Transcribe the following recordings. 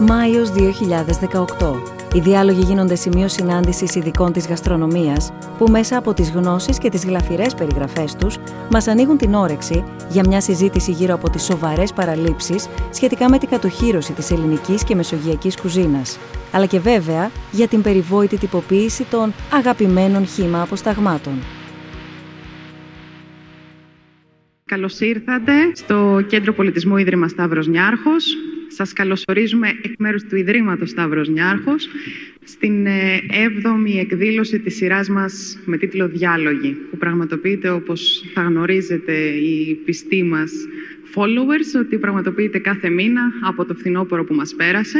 Μάιος 2018. Οι διάλογοι γίνονται σημείο συνάντησης ειδικών της γαστρονομίας, που μέσα από τις γνώσεις και τις γλαφυρές περιγραφές τους, μας ανοίγουν την όρεξη για μια συζήτηση γύρω από τις σοβαρές παραλήψεις σχετικά με την κατοχήρωση της ελληνικής και μεσογειακής κουζίνας. Αλλά και βέβαια για την περιβόητη τυποποίηση των αγαπημένων χήμα αποσταγμάτων. Καλώς ήρθατε στο Κέντρο Πολιτισμού Ίδρυμα Σταύρος Νιάρχος. Σας καλωσορίζουμε εκ μέρους του Ιδρύματος Σταύρος Νιάρχος στην 7η ε, εκδήλωση της σειράς μας με τίτλο «Διάλογοι» που πραγματοποιείται όπως θα γνωρίζετε οι πιστοί μας followers ότι πραγματοποιείται κάθε μήνα από το φθινόπωρο που μας πέρασε.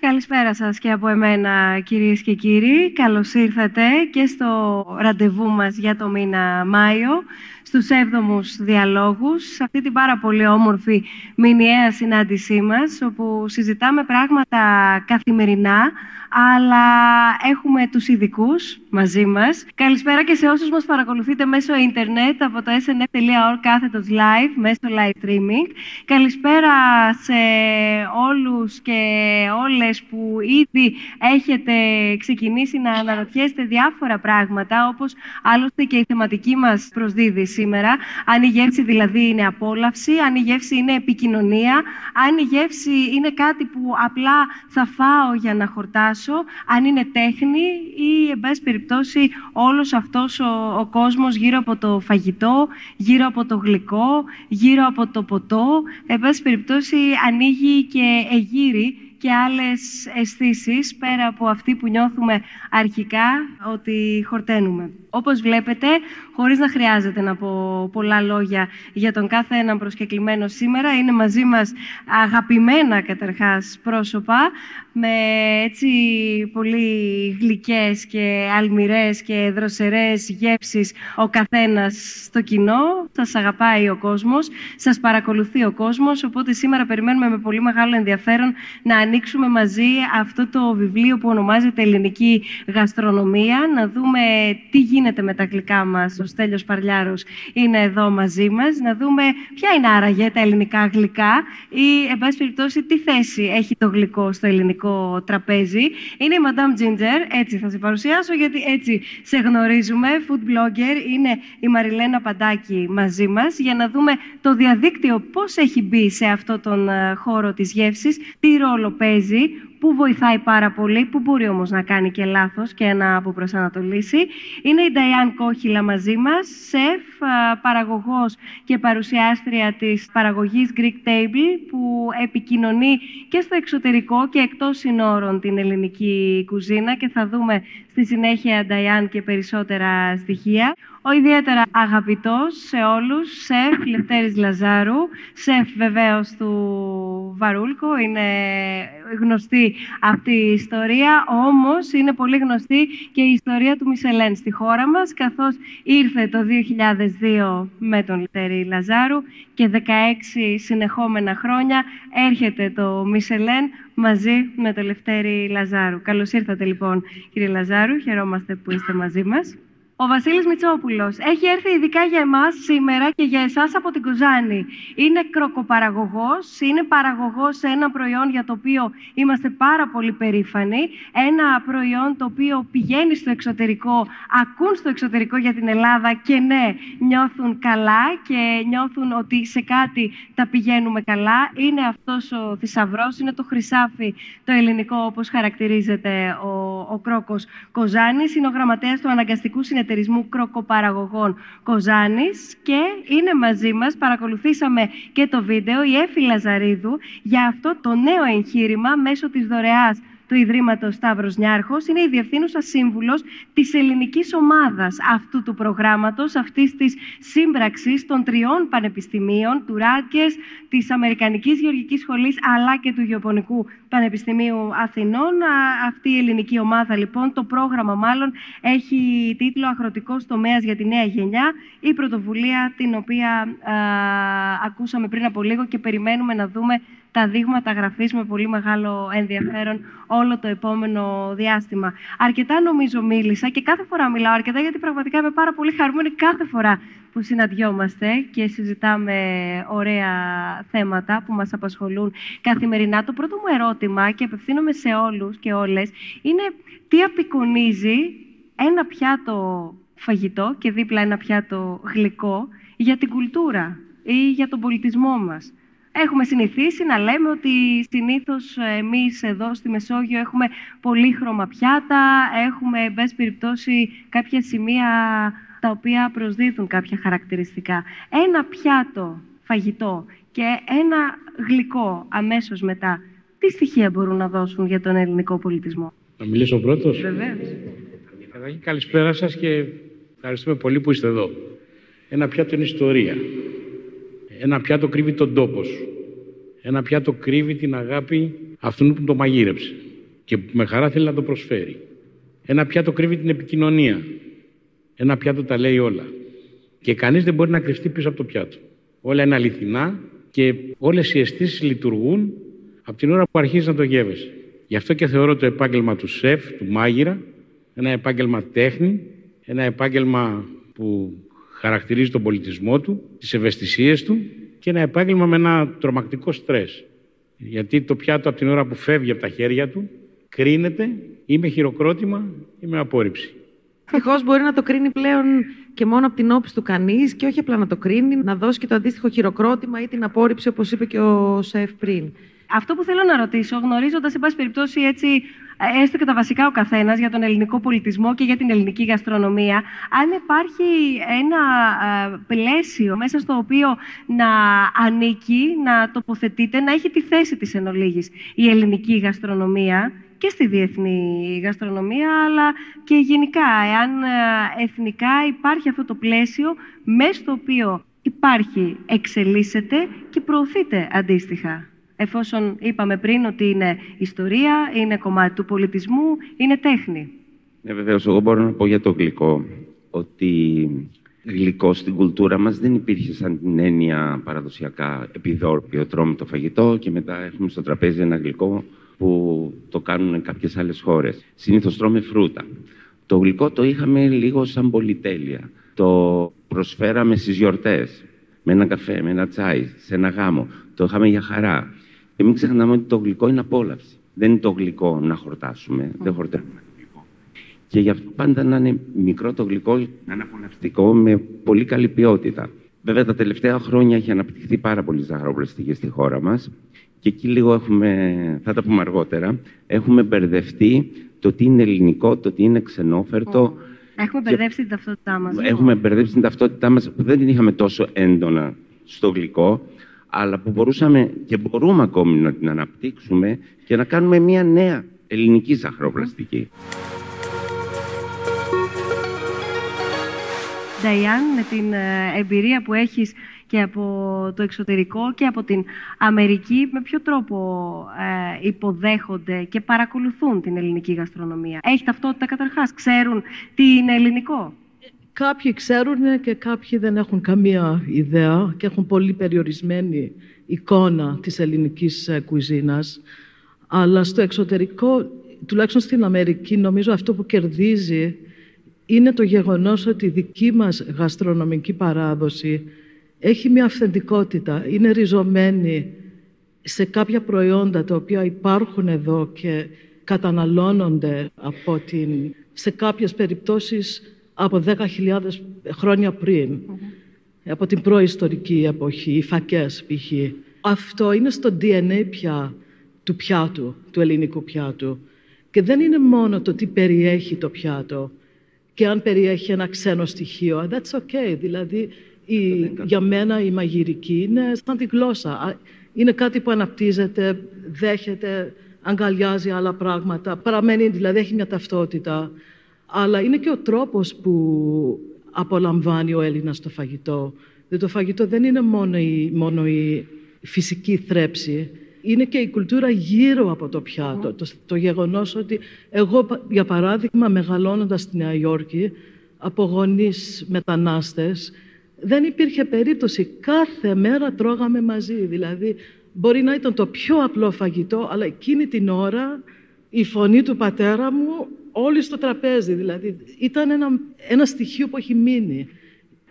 Καλησπέρα σας και από εμένα κυρίες και κύριοι. Καλώς ήρθατε και στο ραντεβού μας για το μήνα Μάιο, στους έβδομους διαλόγους, σε αυτή την πάρα πολύ όμορφη μηνιαία συνάντησή μας, όπου συζητάμε πράγματα καθημερινά, αλλά έχουμε τους ειδικούς μαζί μας. Καλησπέρα και σε όσους μας παρακολουθείτε μέσω ίντερνετ από το snf.org κάθετος live, μέσω live streaming. Καλησπέρα σε όλους και όλες που ήδη έχετε ξεκινήσει να αναρωτιέστε διάφορα πράγματα, όπως άλλωστε και η θεματική μας προσδίδει σήμερα. Αν η γεύση δηλαδή είναι απόλαυση, αν η γεύση είναι επικοινωνία, αν η γεύση είναι κάτι που απλά θα φάω για να χορτάσω, αν είναι τέχνη ή, εν πάση περιπτώσει, όλος αυτός ο, ο κόσμος γύρω από το φαγητό, γύρω από το γλυκό, γύρω από το ποτό, εν πάση περιπτώσει, ανοίγει και εγείρει και άλλες αισθήσεις πέρα από αυτή που νιώθουμε αρχικά ότι χορταίνουμε. Όπως βλέπετε, χωρίς να χρειάζεται να πω πολλά λόγια για τον κάθε έναν προσκεκλημένο σήμερα, είναι μαζί μας αγαπημένα καταρχάς πρόσωπα, με έτσι πολύ γλυκές και αλμυρές και δροσερές γεύσεις ο καθένας στο κοινό. Σας αγαπάει ο κόσμος, σας παρακολουθεί ο κόσμος, οπότε σήμερα περιμένουμε με πολύ μεγάλο ενδιαφέρον να ανοίξουμε μαζί αυτό το βιβλίο που ονομάζεται Ελληνική Γαστρονομία, να δούμε τι γίνεται με τα γλυκά μας. Ο Στέλιος Παρλιάρος είναι εδώ μαζί μας, να δούμε ποια είναι άραγε τα ελληνικά γλυκά ή, εν πάση περιπτώσει, τι θέση έχει το γλυκό στο ελληνικό τραπέζι. Είναι η Madame Ginger, έτσι θα σε παρουσιάσω, γιατί έτσι σε γνωρίζουμε. Food blogger είναι η Μαριλένα Παντάκη μαζί μας, για να δούμε το διαδίκτυο πώς έχει μπει σε αυτό τον ε, χώρο της γεύσης, τι ρόλο παίζει, που βοηθάει πάρα πολύ, που μπορεί όμως να κάνει και λάθος και να αποπροσανατολίσει. Είναι η Νταϊάν Κόχυλα μαζί μας, σεφ, παραγωγός και παρουσιάστρια της παραγωγής Greek Table, που επικοινωνεί και στο εξωτερικό και εκτός συνόρων την ελληνική κουζίνα και θα δούμε στη συνέχεια, Νταϊάν, και περισσότερα στοιχεία. Ο ιδιαίτερα αγαπητός σε όλους, σεφ Λευτέρης Λαζάρου, σεφ βεβαίως του Βαρούλκο, είναι γνωστή αυτή η ιστορία, όμως είναι πολύ γνωστή και η ιστορία του Μισελέν στη χώρα μας, καθώς ήρθε το 2002 με τον Λευτέρη Λαζάρου και 16 συνεχόμενα χρόνια έρχεται το Μισελέν μαζί με τον Λευτέρη Λαζάρου. Καλώς ήρθατε λοιπόν κύριε Λαζάρου, χαιρόμαστε που είστε μαζί μας. Ο Βασίλης Μητσόπουλος έχει έρθει ειδικά για εμάς σήμερα και για εσάς από την Κοζάνη. Είναι κροκοπαραγωγός, είναι παραγωγός σε ένα προϊόν για το οποίο είμαστε πάρα πολύ περήφανοι. Ένα προϊόν το οποίο πηγαίνει στο εξωτερικό, ακούν στο εξωτερικό για την Ελλάδα και ναι, νιώθουν καλά και νιώθουν ότι σε κάτι τα πηγαίνουμε καλά. Είναι αυτός ο θησαυρός, είναι το χρυσάφι το ελληνικό όπως χαρακτηρίζεται ο, ο κρόκος Κοζάνης. Είναι ο γραμματέας του αναγκαστικού συνεταιρισμού συνεταιρισμού κροκοπαραγωγών Κοζάνης και είναι μαζί μας, παρακολουθήσαμε και το βίντεο, η Έφη Λαζαρίδου για αυτό το νέο εγχείρημα μέσω της δωρεάς του Ιδρύματος Σταύρος Νιάρχος. Είναι η διευθύνουσα σύμβουλος της ελληνικής ομάδας αυτού του προγράμματος, αυτής της σύμπραξης των τριών πανεπιστημίων, του Ράτκε, της Αμερικανικής Γεωργικής Σχολής αλλά και του Γεωπονικού Πανεπιστημίου Αθηνών. Αυτή η ελληνική ομάδα, λοιπόν, το πρόγραμμα μάλλον, έχει τίτλο Αγροτικός τομέας για τη νέα γενιά. Η πρωτοβουλία την οποία α, ακούσαμε πριν από λίγο και περιμένουμε να δούμε τα δείγματα γραφής με πολύ μεγάλο ενδιαφέρον όλο το επόμενο διάστημα. Αρκετά νομίζω μίλησα και κάθε φορά μιλάω αρκετά γιατί πραγματικά είμαι πάρα πολύ χαρούμενη κάθε φορά που συναντιόμαστε και συζητάμε ωραία θέματα που μας απασχολούν καθημερινά. Το πρώτο μου ερώτημα και απευθύνομαι σε όλους και όλες είναι τι απεικονίζει ένα πιάτο φαγητό και δίπλα ένα πιάτο γλυκό για την κουλτούρα ή για τον πολιτισμό μας; Έχουμε συνηθίσει να λέμε ότι συνήθως εμείς εδώ στη Μεσόγειο έχουμε πολύχρωμα πιάτα, έχουμε, εν περιπτώσει, κάποια σημεία τα οποία προσδίδουν κάποια χαρακτηριστικά. Ένα πιάτο φαγητό και ένα γλυκό αμέσως μετά, τι στοιχεία μπορούν να δώσουν για τον ελληνικό πολιτισμό; Να μιλήσω πρώτος; Βεβαίως. Καλησπέρα σας και ευχαριστούμε πολύ που είστε εδώ. Ένα πιάτο είναι ιστορία. Ένα πιάτο κρύβει τον τόπο σου. Ένα πιάτο κρύβει την αγάπη αυτού που το μαγείρεψε και με χαρά θέλει να το προσφέρει. Ένα πιάτο κρύβει την επικοινωνία. Ένα πιάτο τα λέει όλα. Και κανείς δεν μπορεί να κρυφτεί πίσω από το πιάτο. Όλα είναι αληθινά και όλες οι αισθήσεις λειτουργούν από την ώρα που αρχίζεις να το γεύεσαι. Γι' αυτό και θεωρώ το επάγγελμα του σεφ, του μάγειρα, ένα επάγγελμα τέχνη, ένα επάγγελμα που χαρακτηρίζει τον πολιτισμό του, τις ευαισθησίες του και ένα επάγγελμα με ένα τρομακτικό στρες. Γιατί το πιάτο από την ώρα που φεύγει από τα χέρια του κρίνεται ή με χειροκρότημα ή με απόρριψη. Ευτυχώς μπορεί να το κρίνει πλέον και μόνο από την όψη του κανείς και όχι απλά να το κρίνει, να δώσει και το αντίστοιχο χειροκρότημα ή την απόρριψη, όπως είπε και ο Σεφ πριν. Αυτό που θέλω να ρωτήσω, γνωρίζοντας, εν πάση περιπτώσει, έτσι, έστω και τα βασικά ο καθένας για τον ελληνικό πολιτισμό και για την ελληνική γαστρονομία, αν υπάρχει ένα πλαίσιο μέσα στο οποίο να ανήκει, να τοποθετείται, να έχει τη θέση της εν ολίγης, η ελληνική γαστρονομία και στη διεθνή γαστρονομία, αλλά και γενικά, εάν εθνικά υπάρχει αυτό το πλαίσιο μέσα στο οποίο υπάρχει, εξελίσσεται και προωθείται αντίστοιχα εφόσον είπαμε πριν ότι είναι ιστορία, είναι κομμάτι του πολιτισμού, είναι τέχνη. Ναι, βεβαίως. Εγώ μπορώ να πω για το γλυκό ότι γλυκό στην κουλτούρα μας δεν υπήρχε σαν την έννοια παραδοσιακά επιδόρπιο. Τρώμε το φαγητό και μετά έχουμε στο τραπέζι ένα γλυκό που το κάνουν κάποιες άλλες χώρες. Συνήθως τρώμε φρούτα. Το γλυκό το είχαμε λίγο σαν πολυτέλεια. Το προσφέραμε στις γιορτές, με ένα καφέ, με ένα τσάι, σε ένα γάμο. Το είχαμε για χαρά. Και μην ξεχνάμε ότι το γλυκό είναι απόλαυση. Δεν είναι το γλυκό να χορτάσουμε. Δεν χορταίνουμε το γλυκό. Και γι' αυτό πάντα να είναι μικρό το γλυκό, να είναι απολαυστικό με πολύ καλή ποιότητα. Βέβαια, τα τελευταία χρόνια έχει αναπτυχθεί πάρα πολύ ζαχαροπλαστική στη χώρα μας. Και εκεί λίγο έχουμε, θα τα πούμε αργότερα, έχουμε μπερδευτεί το τι είναι ελληνικό, το τι είναι ξενόφερτο. Έχουμε μπερδέψει την ταυτότητά μας. Έχουμε μπερδέψει την ταυτότητά μας που δεν την είχαμε τόσο έντονα στο γλυκό αλλά που μπορούσαμε και μπορούμε ακόμη να την αναπτύξουμε και να κάνουμε μια νέα ελληνική ζαχαροπλαστική. Νταϊάν, με την ε, εμπειρία που έχεις και από το εξωτερικό και από την Αμερική, με ποιο τρόπο ε, υποδέχονται και παρακολουθούν την ελληνική γαστρονομία; Έχει ταυτότητα καταρχάς, ξέρουν τι είναι ελληνικό; Κάποιοι ξέρουν και κάποιοι δεν έχουν καμία ιδέα και έχουν πολύ περιορισμένη εικόνα της ελληνικής ε, κουιζίνας. Αλλά στο εξωτερικό, τουλάχιστον στην Αμερική, νομίζω αυτό που κερδίζει είναι το γεγονός ότι η δική μας γαστρονομική παράδοση έχει μια αυθεντικότητα, είναι ριζωμένη σε κάποια προϊόντα τα οποία υπάρχουν εδώ και καταναλώνονται από την, σε κάποιες περιπτώσεις από 10.000 χρόνια πριν, από την προϊστορική εποχή, οι φακές π.χ. Αυτό είναι στο DNA πια του πιάτου, του ελληνικού πιάτου. Και δεν είναι μόνο το τι περιέχει το πιάτο και αν περιέχει ένα ξένο στοιχείο. That's okay. Δηλαδή, η, για μένα η μαγειρική είναι σαν τη γλώσσα. Είναι κάτι που αναπτύσσεται, δέχεται, αγκαλιάζει άλλα πράγματα. Παραμένει, δηλαδή, έχει μια ταυτότητα αλλά είναι και ο τρόπος που απολαμβάνει ο Έλληνας το φαγητό. Δηλαδή το φαγητό δεν είναι μόνο η, μόνο η φυσική θρέψη, είναι και η κουλτούρα γύρω από το πιάτο. Το, το γεγονός ότι εγώ, για παράδειγμα, μεγαλώνοντας στη Νέα Υόρκη, από γονείς μετανάστες, δεν υπήρχε περίπτωση. Κάθε μέρα τρώγαμε μαζί. Δηλαδή, μπορεί να ήταν το πιο απλό φαγητό, αλλά εκείνη την ώρα η φωνή του πατέρα μου όλοι στο τραπέζι. Δηλαδή ήταν ένα, ένα στοιχείο που έχει μείνει.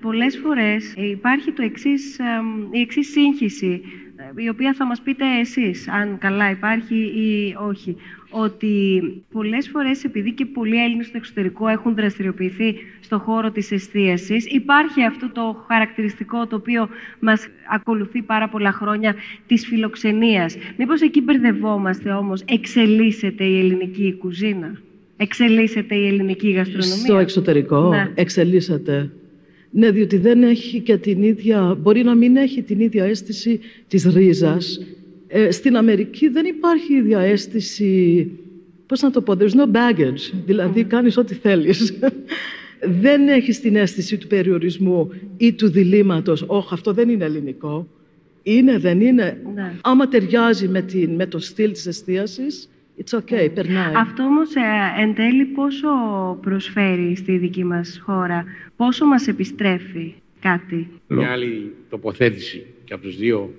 Πολλές φορές υπάρχει το εξής, η εξής σύγχυση η οποία θα μας πείτε εσείς αν καλά υπάρχει ή όχι. Ότι πολλές φορές επειδή και πολλοί Έλληνες στο εξωτερικό έχουν δραστηριοποιηθεί στο χώρο της εστίασης, υπάρχει αυτό το χαρακτηριστικό το οποίο μας ακολουθεί πάρα πολλά χρόνια της φιλοξενίας. Μήπως εκεί μπερδευόμαστε όμως, εξελίσσεται η ελληνική κουζίνα, εξελίσσεται η ελληνική γαστρονομία. Στο εξωτερικό Ναι. εξελίσσεται. Ναι, διότι δεν έχει και την ίδια, μπορεί να μην έχει την ίδια αίσθηση της ρίζας. Ε, στην Αμερική δεν υπάρχει η ίδια αίσθηση, πώς να το πω, there's no baggage, δηλαδή κάνεις ό,τι θέλεις. δεν έχεις την αίσθηση του περιορισμού ή του διλήμματος, όχι αυτό δεν είναι ελληνικό. Είναι, δεν είναι. Ναι. Άμα ταιριάζει με, την, με το στυλ της εστίασης, it's okay, περνάει. Αυτό όμως ε, εν τέλει πόσο προσφέρει στη δική μας χώρα, πόσο μας επιστρέφει κάτι; Μια άλλη τοποθέτηση και από τους δύο,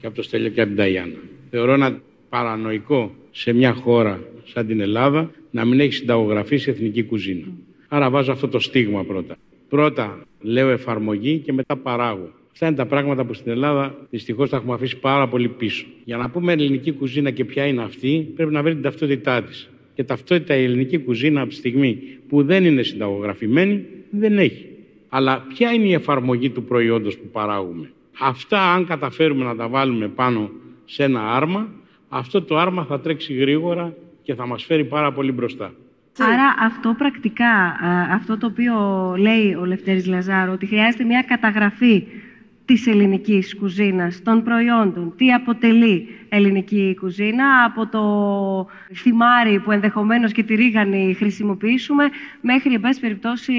και από το Στέλιο και από την Ταϊάννα. Θεωρώ ένα παρανοϊκό σε μια χώρα σαν την Ελλάδα να μην έχει συνταγογραφεί σε εθνική κουζίνα. Άρα βάζω αυτό το στίγμα πρώτα. Πρώτα λέω εφαρμογή και μετά παράγω. Αυτά είναι τα πράγματα που στην Ελλάδα δυστυχώς τα έχουμε αφήσει πάρα πολύ πίσω. Για να πούμε ελληνική κουζίνα και ποια είναι αυτή, πρέπει να βρει την ταυτότητά της. Και ταυτότητα η ελληνική κουζίνα από τη στιγμή που δεν είναι συνταγογραφημένη, δεν έχει. Αλλά ποια είναι η εφαρμογή του προϊόντος που παράγουμε. Αυτά αν καταφέρουμε να τα βάλουμε πάνω σε ένα άρμα, αυτό το άρμα θα τρέξει γρήγορα και θα μας φέρει πάρα πολύ μπροστά. Άρα αυτό πρακτικά, α, αυτό το οποίο λέει ο Λευτέρης Λαζάρο, ότι χρειάζεται μια καταγραφή της ελληνικής κουζίνας, των προϊόντων, τι αποτελεί ελληνική κουζίνα, από το θυμάρι που ενδεχομένως και τη ρίγανη χρησιμοποιήσουμε, μέχρι, εν πάση περιπτώσει,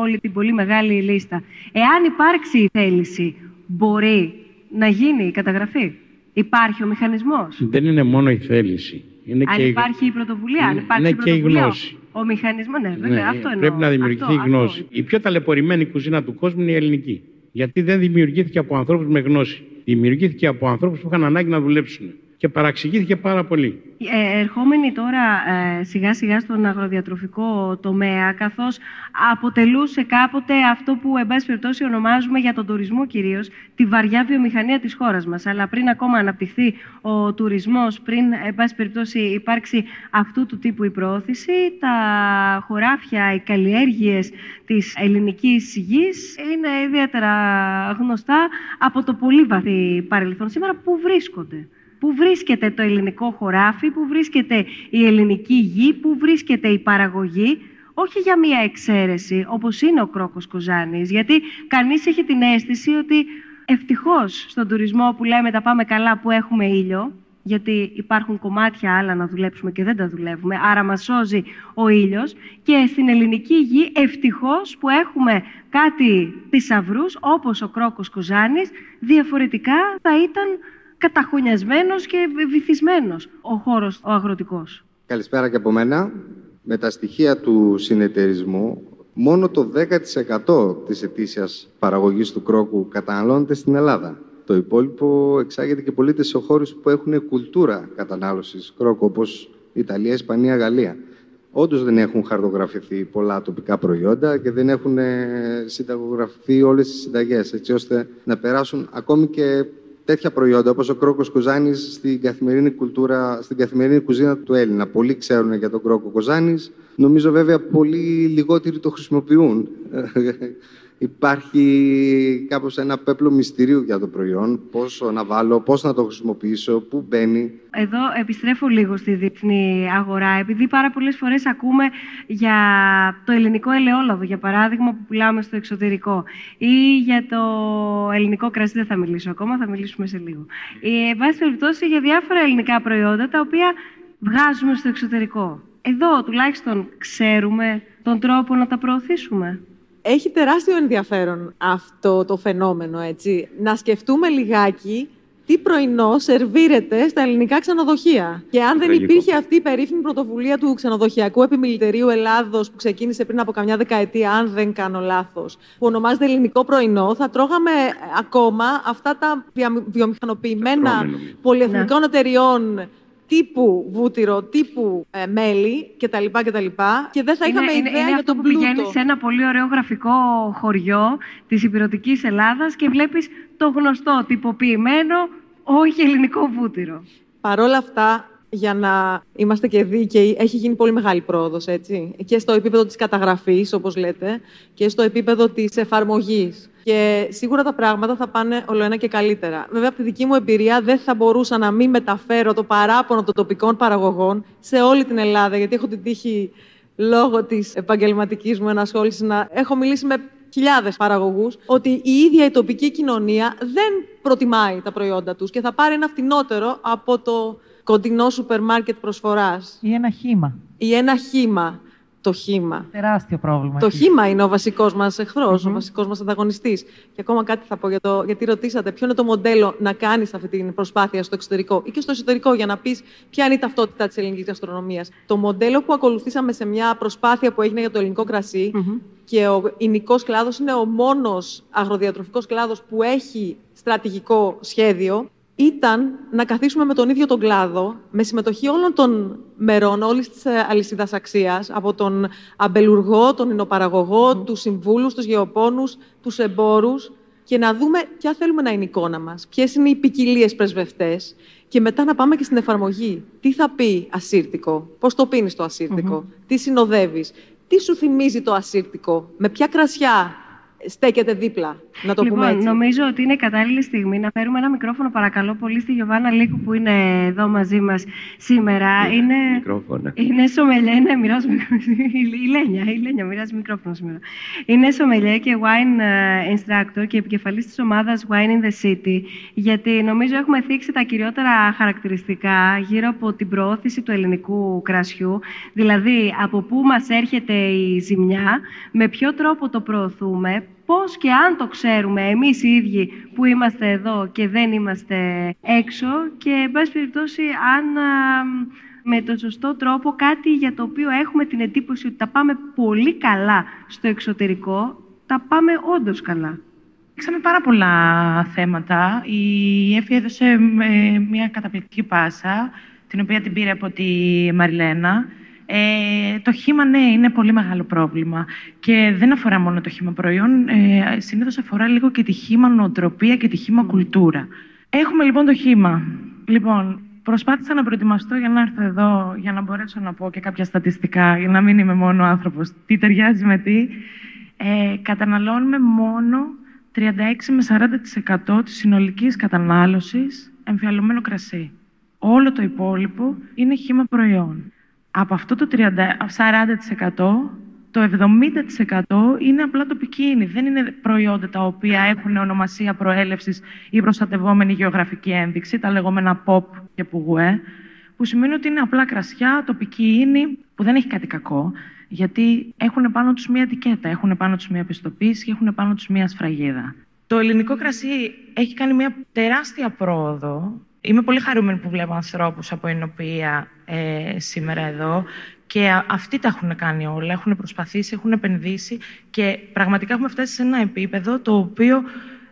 όλη την πολύ μεγάλη λίστα. Εάν υπάρξει η θέληση, μπορεί να γίνει η καταγραφή; Υπάρχει ο μηχανισμός; Δεν είναι μόνο η θέληση. Είναι Αν και η- υπάρχει η πρωτοβουλία, αν Είναι- υπάρχει είναι η και η πρωτοβουλία, γνώση. Ο μηχανισμός, ναι, βέβαια, Ναι, αυτό εννοώ. πρέπει να δημιουργηθεί Αυτό- η γνώση. αυτό. Η πιο ταλαιπωρημένη κουζίνα του κόσμου είναι η ελληνική. Γιατί δεν δημιουργήθηκε από ανθρώπους με γνώση. Δημιουργήθηκε από ανθρώπους που είχαν ανάγκη να δουλέψουν. Και παραξηγήθηκε πάρα πολύ. Ε, ερχόμενοι τώρα ε, σιγά σιγά στον αγροδιατροφικό τομέα, καθώς αποτελούσε κάποτε αυτό που εν πάση περιπτώσει ονομάζουμε για τον τουρισμό κυρίως τη βαριά βιομηχανία της χώρας μας. Αλλά πριν ακόμα αναπτυχθεί ο τουρισμός, πριν εν πάση περιπτώσει υπάρξει αυτού του τύπου η προώθηση, τα χωράφια, οι καλλιέργειες της ελληνικής γης είναι ιδιαίτερα γνωστά από το πολύ βαθύ παρελθόν. Σήμερα πού βρίσκονται. Πού βρίσκεται το ελληνικό χωράφι, πού βρίσκεται η ελληνική γη, πού βρίσκεται η παραγωγή, όχι για μία εξαίρεση, όπως είναι ο Κρόκος Κοζάνης, γιατί κανείς έχει την αίσθηση ότι ευτυχώς στον τουρισμό που λέμε τα πάμε καλά που έχουμε ήλιο, γιατί υπάρχουν κομμάτια άλλα να δουλέψουμε και δεν τα δουλεύουμε, άρα μας σώζει ο ήλιος και στην ελληνική γη ευτυχώς που έχουμε κάτι θησαυρούς, όπως ο Κρόκος Κοζάνης, διαφορετικά θα ήταν καταχωνιασμένος και βυθισμένος ο χώρος ο αγροτικός. Καλησπέρα και από μένα. Με τα στοιχεία του συνεταιρισμού, μόνο το 10% της ετήσιας παραγωγής του κρόκου καταναλώνεται στην Ελλάδα. Το υπόλοιπο εξάγεται και πωλείται σε χώρους που έχουν κουλτούρα κατανάλωσης κρόκου, όπως Ιταλία, Ισπανία, Γαλλία. Όντως δεν έχουν χαρτογραφηθεί πολλά τοπικά προϊόντα και δεν έχουν ε, συνταγογραφηθεί όλες τις συνταγές, έτσι ώστε να περάσουν ακόμη και τέτοια προϊόντα όπως ο κρόκος Κοζάνης στην καθημερινή κουλτούρα, στην καθημερινή κουζίνα του Έλληνα. Πολλοί ξέρουν για τον κρόκο Κοζάνης. Νομίζω βέβαια πολλοί λιγότεροι το χρησιμοποιούν. Υπάρχει κάπως ένα πέπλο μυστηρίου για το προϊόν. Πόσο να βάλω, πώς να το χρησιμοποιήσω, πού μπαίνει. Εδώ επιστρέφω λίγο στη διεθνή αγορά, επειδή πάρα πολλές φορές ακούμε για το ελληνικό ελαιόλαδο, για παράδειγμα, που πουλάμε στο εξωτερικό, ή για το ελληνικό κρασί, δεν θα μιλήσω ακόμα, θα μιλήσουμε σε λίγο. Ή, εν πάση περιπτώσει, για διάφορα ελληνικά προϊόντα, τα οποία βγάζουμε στο εξωτερικό. Εδώ, τουλάχιστον, ξέρουμε τον τρόπο να τα προωθήσουμε. Έχει τεράστιο ενδιαφέρον αυτό το φαινόμενο, έτσι. Να σκεφτούμε λιγάκι τι πρωινό σερβίρεται στα ελληνικά ξενοδοχεία. Και αν δεν Τραγικό. υπήρχε αυτή η περίφημη πρωτοβουλία του ξενοδοχειακού επιμελητηρίου Ελλάδος που ξεκίνησε πριν από καμιά δεκαετία, αν δεν κάνω λάθος, που ονομάζεται Ελληνικό Πρωινό, θα τρώγαμε ακόμα αυτά τα βια- βιομηχανοποιημένα Τα τρώμε, νομίζω. πολυεθνικών εταιριών τύπου βούτυρο, τύπου ε, μέλι κτλ. κτλ. Και δεν θα είχαμε είναι, ιδέα είναι για αυτό τον που πλούτο. πηγαίνεις σε ένα πολύ ωραίο γραφικό χωριό της υπηρετικής Ελλάδας και βλέπεις το γνωστό τυποποιημένο, όχι ελληνικό βούτυρο. Παρ' όλα αυτά, για να είμαστε και δίκαιοι, έχει γίνει πολύ μεγάλη πρόοδος, έτσι. Και στο επίπεδο της καταγραφής, όπως λέτε, και στο επίπεδο της εφαρμογής. Και σίγουρα τα πράγματα θα πάνε όλο ένα και καλύτερα. Βέβαια, από τη δική μου εμπειρία, δεν θα μπορούσα να μην μεταφέρω το παράπονο των τοπικών παραγωγών σε όλη την Ελλάδα, γιατί έχω την τύχη, λόγω της επαγγελματικής μου ενασχόλησης, να έχω μιλήσει με χιλιάδες παραγωγούς, ότι η ίδια η τοπική κοινωνία δεν προτιμάει τα προϊόντα τους και θα πάρει ένα φτηνότερο από το κοντινό σούπερ μάρκετ προσφοράς. Ή ένα χήμα. Ή ένα χήμα. Το χήμα. Τεράστιο πρόβλημα. Το εκεί. χήμα είναι ο βασικός μας εχθρός, ο βασικός μας ανταγωνιστής. Και ακόμα κάτι θα πω για το, γιατί ρωτήσατε ποιο είναι το μοντέλο να κάνεις αυτή την προσπάθεια στο εξωτερικό ή και στο εσωτερικό για να πεις ποια είναι η ταυτότητα της ελληνικής γαστρονομίας. Το μοντέλο που ακολουθήσαμε σε μια προσπάθεια που έγινε για το ελληνικό κρασί και ο ελληνικό κλάδος είναι ο μόνος αγροδιατροφικός κλάδος που έχει στρατηγικό σχέδιο ήταν να καθίσουμε με τον ίδιο τον κλάδο, με συμμετοχή όλων των μερών, όλης της αλυσίδας αξίας, από τον αμπελουργό, τον εινοπαραγωγό, τους συμβούλους, τους γεωπόνους, τους εμπόρους, και να δούμε ποια θέλουμε να είναι η εικόνα μας, ποιες είναι οι ποικιλίες πρεσβευτές, και μετά να πάμε και στην εφαρμογή. Τι θα πει ασύρτικο, πώς το πίνεις το ασυρτικο τι συνοδεύεις, τι σου θυμίζει το ασύρτικο, με ποια κρασιά στέκεται δίπλα, να το λοιπόν, πούμε έτσι. νομίζω ότι είναι κατάλληλη στιγμή να φέρουμε ένα μικρόφωνο, παρακαλώ πολύ, στη Γιωβάνα Λίκου που είναι εδώ μαζί μας σήμερα. είναι, Μικρόφωνα. είναι σομελιέ, ναι, μοιράζω μικρόφωνο. Η Λένια, η Λένια μοιράζει μικρόφωνο σήμερα. Είναι σομελιέ και wine ε, instructor και επικεφαλής της ομάδας Wine in the City, γιατί νομίζω έχουμε θίξει τα κυριότερα χαρακτηριστικά γύρω από την προώθηση του ελληνικού κρασιού, δηλαδή από πού μας έρχεται η ζημιά, με ποιο τρόπο το προωθούμε, πώς και αν το ξέρουμε εμείς οι ίδιοι που είμαστε εδώ και δεν είμαστε έξω και, εν πάση περιπτώσει, αν α, με τον σωστό τρόπο κάτι για το οποίο έχουμε την εντύπωση ότι τα πάμε πολύ καλά στο εξωτερικό, τα πάμε όντως καλά. Ήξαμε πάρα πολλά θέματα. Η Εφη έδωσε ε, μια καταπληκτική πάσα, την οποία την πήρε από τη Μαριλένα. Ε, το χήμα, ναι, είναι πολύ μεγάλο πρόβλημα. Και δεν αφορά μόνο το χήμα προϊόν, ε, συνήθως αφορά λίγο και τη χήμα νοοτροπία και τη χήμα κουλτούρα. Έχουμε λοιπόν το χήμα. Λοιπόν, προσπάθησα να προετοιμαστώ για να έρθω εδώ, για να μπορέσω να πω και κάποια στατιστικά, για να μην είμαι μόνο άνθρωπος. Τι ταιριάζει με τι. Ε, καταναλώνουμε μόνο 36 με 40% της συνολικής κατανάλωσης εμφιαλωμένο κρασί. Όλο το υπόλοιπο είναι χύμα προϊόν. Από αυτό το 30, 40%, το 70% είναι απλά τοπική ίνη. Δεν είναι προϊόντα τα οποία έχουν ονομασία προέλευσης ή προστατευόμενη γεωγραφική ένδειξη, τα λεγόμενα pop και πουγουέ, που σημαίνει ότι είναι απλά κρασιά, τοπική ίνη, που δεν έχει κάτι κακό, γιατί έχουν πάνω τους μία ετικέτα, έχουν πάνω τους μία πιστοποίηση και έχουν πάνω τους μία σφραγίδα. Το ελληνικό κρασί έχει κάνει μια τεράστια πρόοδο. Είμαι πολύ χαρούμενη που βλέπω ανθρώπους από ενωπία ε, σήμερα εδώ και α- αυτοί τα έχουν κάνει όλα, έχουν προσπαθήσει, έχουν επενδύσει και πραγματικά έχουμε φτάσει σε ένα επίπεδο το οποίο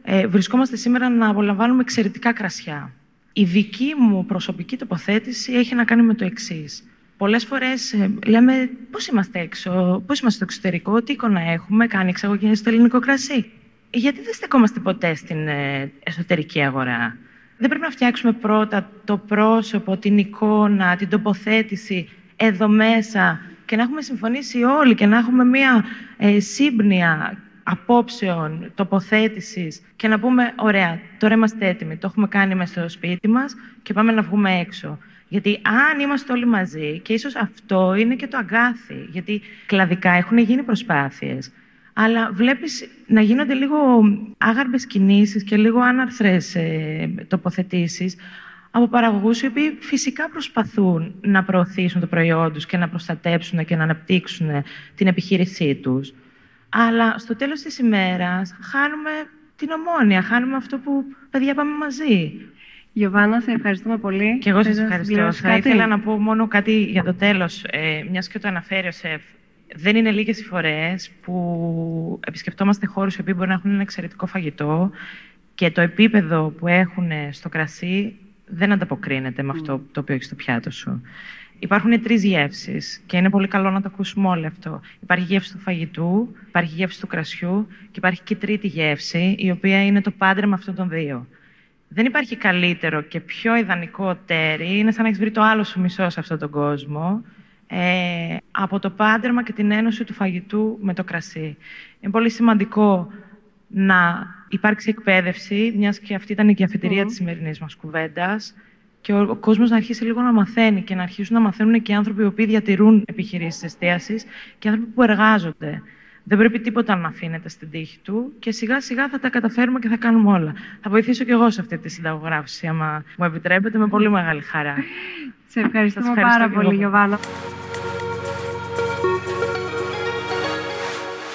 ε, βρισκόμαστε σήμερα να απολαμβάνουμε εξαιρετικά κρασιά. Η δική μου προσωπική τοποθέτηση έχει να κάνει με το εξής. Πολλές φορές ε, λέμε πώς είμαστε έξω, πώς είμαστε στο εξωτερικό, τι εικόνα έχουμε, κάνει εξαγωγές στο ελληνικό κρασί. Γιατί δεν στεκόμαστε ποτέ στην ε, εσωτερική αγορά; Δεν πρέπει να φτιάξουμε πρώτα το πρόσωπο, την εικόνα, την τοποθέτηση εδώ μέσα και να έχουμε συμφωνήσει όλοι και να έχουμε μία ε, σύμπνοια απόψεων, τοποθέτησης και να πούμε «Ωραία, τώρα είμαστε έτοιμοι, το έχουμε κάνει μέσα στο σπίτι μας και πάμε να βγούμε έξω». Γιατί αν είμαστε όλοι μαζί, και ίσως αυτό είναι και το αγκάθι, γιατί κλαδικά έχουν γίνει προσπάθειες, αλλά βλέπεις να γίνονται λίγο άγαρμπες κινήσεις και λίγο άναρθρες ε, τοποθετήσεις από παραγωγούς οι οποίοι φυσικά προσπαθούν να προωθήσουν το προϊόν τους και να προστατέψουν και να αναπτύξουν την επιχείρησή τους. Αλλά στο τέλος της ημέρας χάνουμε την ομόνια, χάνουμε αυτό που παιδιά πάμε μαζί. Γιωβάνα, σε ευχαριστούμε πολύ. Και εγώ σας Θες να ευχαριστώ. συμπληρώσεις Θα κάτι; ήθελα να πω μόνο κάτι για το τέλος, ε, μιας και το αναφέρει ο ΣΕΦ. Δεν είναι λίγες οι φορές που επισκεπτόμαστε χώρους οι οποίοι μπορεί να έχουν ένα εξαιρετικό φαγητό και το επίπεδο που έχουν στο κρασί δεν ανταποκρίνεται με αυτό το οποίο έχεις στο πιάτο σου. Υπάρχουν τρεις γεύσεις και είναι πολύ καλό να το ακούσουμε όλοι αυτό. Υπάρχει γεύση του φαγητού, υπάρχει γεύση του κρασιού και υπάρχει και τρίτη γεύση, η οποία είναι το πάντρεμα αυτών των δύο. Δεν υπάρχει καλύτερο και πιο ιδανικό τέρι, είναι σαν να έχεις βρει το άλλο σου μισό σε αυτόν τον κόσμο, ε, από το πάντρεμα και την ένωση του φαγητού με το κρασί. Είναι πολύ σημαντικό να υπάρξει εκπαίδευση, μιας και αυτή ήταν η αφετηρία mm. της σημερινής μας κουβέντας, και ο, ο κόσμος να αρχίσει λίγο να μαθαίνει και να αρχίσουν να μαθαίνουν και οι άνθρωποι οι οποίοι διατηρούν επιχειρήσεις εστίασης και άνθρωποι που εργάζονται. Δεν πρέπει τίποτα να αφήνεται στην τύχη του και σιγά σιγά θα τα καταφέρουμε και θα κάνουμε όλα. Θα βοηθήσω κι εγώ σε αυτή τη συνταγογράφηση, άμα μου επιτρέπετε, με πολύ μεγάλη χαρά. Σε ευχαριστούμε πάρα πολύ, Γιωβάνα.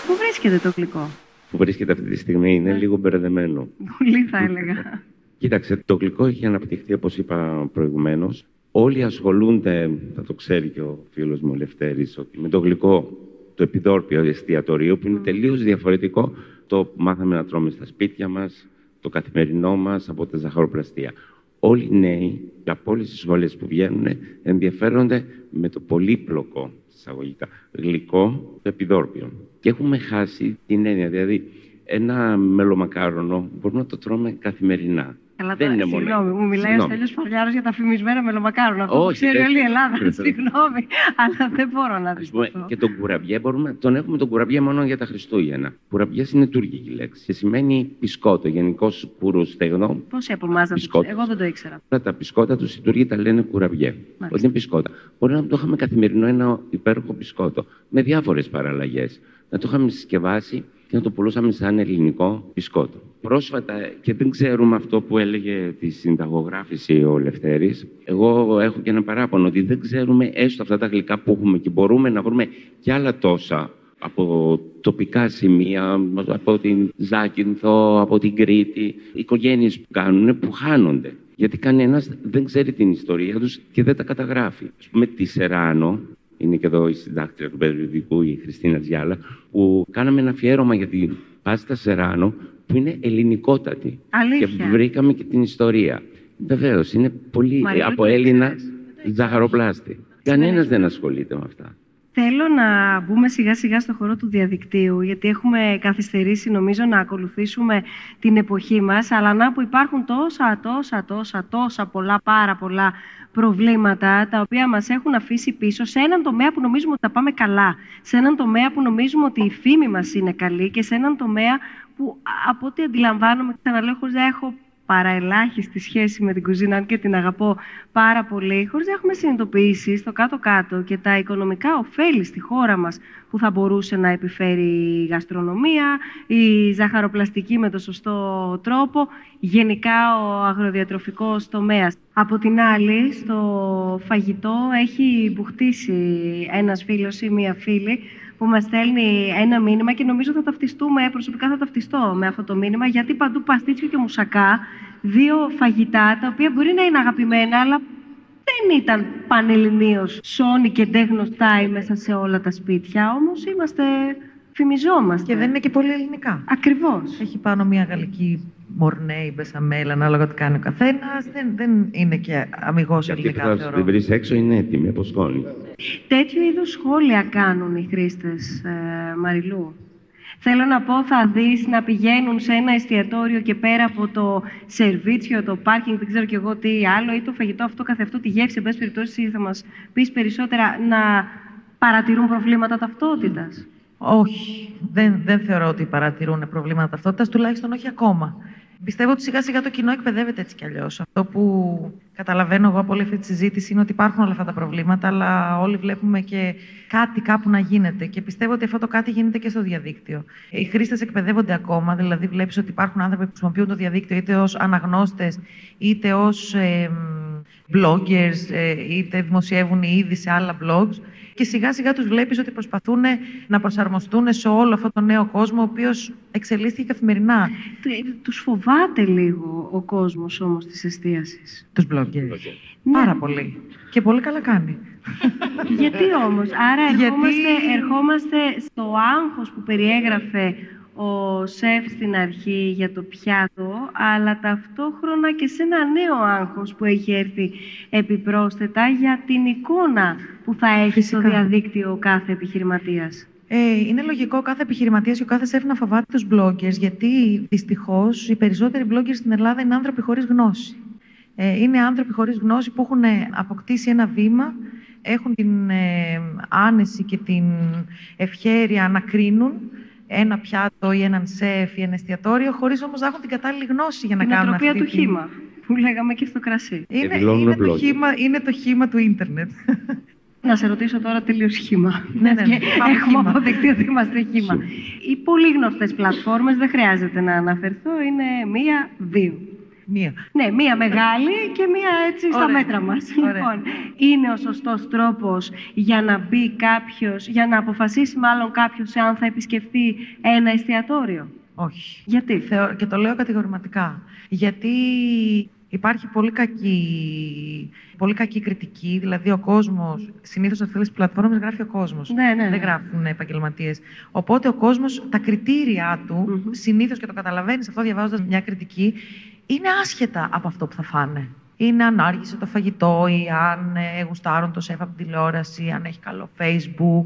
Πού βρίσκεται το γλυκό; Που βρίσκεται αυτή τη στιγμή είναι λίγο μπερδεμένο. Πολύ θα έλεγα. Κοίταξε, το γλυκό έχει αναπτυχθεί, όπως είπα προηγουμένως. Όλοι ασχολούνται, θα το ξέρει και ο φίλος μου ο Λευτέρης, ότι με το γλυκό, το επιδόρπιο εστιατορείο, που είναι τελείως διαφορετικό, το μάθαμε να τρώμε στα σπίτια μας, το καθημερινό μας, από τα ζαχαροπλαστεία. Όλοι οι νέοι, από όλες τις σχολές που βγαίνουν, ενδιαφέρονται με το πολύπλοκο εισαγωγικά γλυκό το επιδόρπιο. Και έχουμε χάσει την έννοια. Δηλαδή, ένα μελομακάρονο μπορούμε να το τρώμε καθημερινά. Καλά, δεν είναι μόνο. Συγγνώμη, μου μιλάει ο Στέλιος Φαριάρος για τα φημισμένα μελομακάρονα. Αυτό Όχι, ξέρει όλη η Ελλάδα. Συγγνώμη, αλλά δεν μπορώ να δει. Και τον κουραμπιέ μπορούμε, τον έχουμε τον κουραμπιέ μόνο για τα Χριστούγεννα. Κουραμπιές είναι τουρκική λέξη και σημαίνει πισκότο, γενικός πουρού στεγνό. Πώς από εμά Εγώ δεν το ήξερα. Τα πισκότα τους οι Τούρκοι τα λένε κουραμπιέ. Ότι είναι πισκότα. Μπορεί να το είχαμε καθημερινό ένα υπέροχο πισκότο με διάφορες παραλλαγές. Να το είχαμε συσκευάσει και να το πουλούσαμε σαν ελληνικό μπισκότο. Πρόσφατα, και δεν ξέρουμε αυτό που έλεγε τη συνταγογράφηση ο Λευτέρης, εγώ έχω και ένα παράπονο ότι δεν ξέρουμε έστω αυτά τα γλυκά που έχουμε και μπορούμε να βρούμε και άλλα τόσα από τοπικά σημεία, από την Ζάκυνθο, από την Κρήτη, οικογένειες που κάνουν, που χάνονται. Γιατί κανένας δεν ξέρει την ιστορία τους και δεν τα καταγράφει. Ας πούμε, τη Σεράνο, είναι και εδώ η συντάκτρια του περιοδικού, η Χριστίνα Τζιάλα, που κάναμε ένα αφιέρωμα για την πάστα Σεράνο, που είναι ελληνικότατη. Αλήθεια. Και βρήκαμε και την ιστορία. Βεβαίως, είναι πολύ από Έλληνα ζαχαροπλάστη. Κανένας δεν ασχολείται με αυτά. Θέλω να μπούμε σιγά σιγά στο χώρο του διαδικτύου, γιατί έχουμε καθυστερήσει νομίζω να ακολουθήσουμε την εποχή μας, αλλά να που υπάρχουν τόσα, τόσα, τόσα, τόσα πολλά, πάρα πολλά προβλήματα, τα οποία μας έχουν αφήσει πίσω σε έναν τομέα που νομίζουμε ότι τα πάμε καλά, σε έναν τομέα που νομίζουμε ότι η φήμη μας είναι καλή και σε έναν τομέα που από ό,τι αντιλαμβάνομαι, ξαναλέω χωρίς να έχω παραελάχιστη σχέση με την κουζίνα, αν και την αγαπώ πάρα πολύ, χωρίς να έχουμε συνειδητοποιήσει στο κάτω-κάτω και τα οικονομικά ωφέλη στη χώρα μας που θα μπορούσε να επιφέρει η γαστρονομία, η ζαχαροπλαστική με το σωστό τρόπο, γενικά ο αγροδιατροφικός τομέας. Από την άλλη, στο φαγητό έχει μπουχτίσει ένας φίλος ή μία φίλη που μας στέλνει ένα μήνυμα και νομίζω θα ταυτιστούμε, προσωπικά θα ταυτιστώ με αυτό το μήνυμα, γιατί παντού παστίτσιο και μουσακά, δύο φαγητά, τα οποία μπορεί να είναι αγαπημένα, αλλά δεν ήταν πανελληνίως σόνι και γνωστά μέσα σε όλα τα σπίτια, όμως είμαστε, φημιζόμαστε. Και δεν είναι και πολύ ελληνικά. Ακριβώς. Έχει πάνω μια γαλλική μορνέ ή μπεσαμέλ, ανάλογα τι κάνει ο καθένας. Δεν, δεν είναι και αμυγός ελληνικά. Γιατί θα την βρει έξω είναι έτοιμη από σκόνη. Τέτοιου είδους σχόλια κάνουν οι χρήστες, ε, Μαριλού. Θέλω να πω, θα δεις να πηγαίνουν σε ένα εστιατόριο και πέρα από το σερβίτσιο, το πάρκινγκ, δεν ξέρω κι εγώ τι άλλο, ή το φαγητό αυτό καθε αυτό, τη γεύση, εν πάση περιπτώσει, θα μας πεις περισσότερα, να παρατηρούν προβλήματα ταυτότητας. Όχι, δεν, δεν θεωρώ ότι παρατηρούν προβλήματα ταυτότητας, τουλάχιστον όχι ακόμα. Πιστεύω ότι σιγά σιγά το κοινό εκπαιδεύεται έτσι κι αλλιώς. Αυτό που καταλαβαίνω εγώ από όλη αυτή τη συζήτηση είναι ότι υπάρχουν όλα αυτά τα προβλήματα, αλλά όλοι βλέπουμε και κάτι κάπου να γίνεται. Και πιστεύω ότι αυτό το κάτι γίνεται και στο διαδίκτυο. Οι χρήστες εκπαιδεύονται ακόμα, δηλαδή βλέπεις ότι υπάρχουν άνθρωποι που χρησιμοποιούν το διαδίκτυο είτε ως αναγνώστες, είτε ως ε, bloggers, ε, είτε δημοσιεύουν ήδη σε άλλα blogs και σιγά σιγά τους βλέπεις ότι προσπαθούν να προσαρμοστούν σε όλο αυτό το νέο κόσμο, ο οποίος εξελίσσεται καθημερινά. Τους φοβάται λίγο ο κόσμος όμως της εστίασης; Τους bloggers. Ναι. Πάρα πολύ. Και πολύ καλά κάνει. Γιατί όμως, άρα ερχόμαστε, ερχόμαστε στο άγχος που περιέγραφε ο σεφ στην αρχή για το πιάτο αλλά ταυτόχρονα και σε ένα νέο άγχος που έχει έρθει επιπρόσθετα για την εικόνα που θα έχει στο διαδίκτυο ο κάθε επιχειρηματίας. Ε, είναι λογικό κάθε επιχειρηματίας και ο κάθε σεφ να φοβάται τους bloggers, γιατί δυστυχώς οι περισσότεροι bloggers στην Ελλάδα είναι άνθρωποι χωρίς γνώση. Ε, είναι άνθρωποι χωρίς γνώση που έχουν αποκτήσει ένα βήμα, έχουν την ε, άνεση και την ευχέρεια να κρίνουν ένα πιάτο ή έναν σεφ ή ένα εστιατόριο, χωρίς όμως να έχουν την κατάλληλη γνώση για να Είναι κάνουν ατροπία αυτή του την- χήμα, που λέγαμε και στο κρασί. Είναι, δηλώνουν είναι, το blogger. χήμα, είναι το χήμα του ίντερνετ. Να σε ρωτήσω τώρα τελείως χήμα. Ναι, ναι, ναι. Και Πάμε Έχουμε χήμα. αποδεχτεί ότι είμαστε χήμα. Οι πολύ γνωστές πλατφόρμες, δεν χρειάζεται να αναφερθώ, είναι μία, δύο. Μία. Ναι, μία μεγάλη και μία έτσι στα Ωραία. μέτρα μας. Ωραία. Λοιπόν, είναι ο σωστός τρόπος για να μπει κάποιος, για να αποφασίσει μάλλον κάποιος αν θα επισκεφτεί ένα εστιατόριο; Όχι. Γιατί; Θεω- και το λέω κατηγορηματικά. Γιατί υπάρχει πολύ κακή, πολύ κακή κριτική. Δηλαδή, ο κόσμος, συνήθως σε αυτέ τι πλατφόρμες γράφει ο κόσμος. Ναι, ναι, ναι. Δεν γράφουν επαγγελματίες. Οπότε, ο κόσμος, τα κριτήρια του, συνήθως και το καταλαβαίνεις αυτό διαβάζοντας μια κριτική, είναι άσχετα από αυτό που θα φάνε. Είναι αν άργησε το φαγητό ή αν ε, γουστάρουν το σεφ από την τηλεόραση, αν έχει καλό facebook,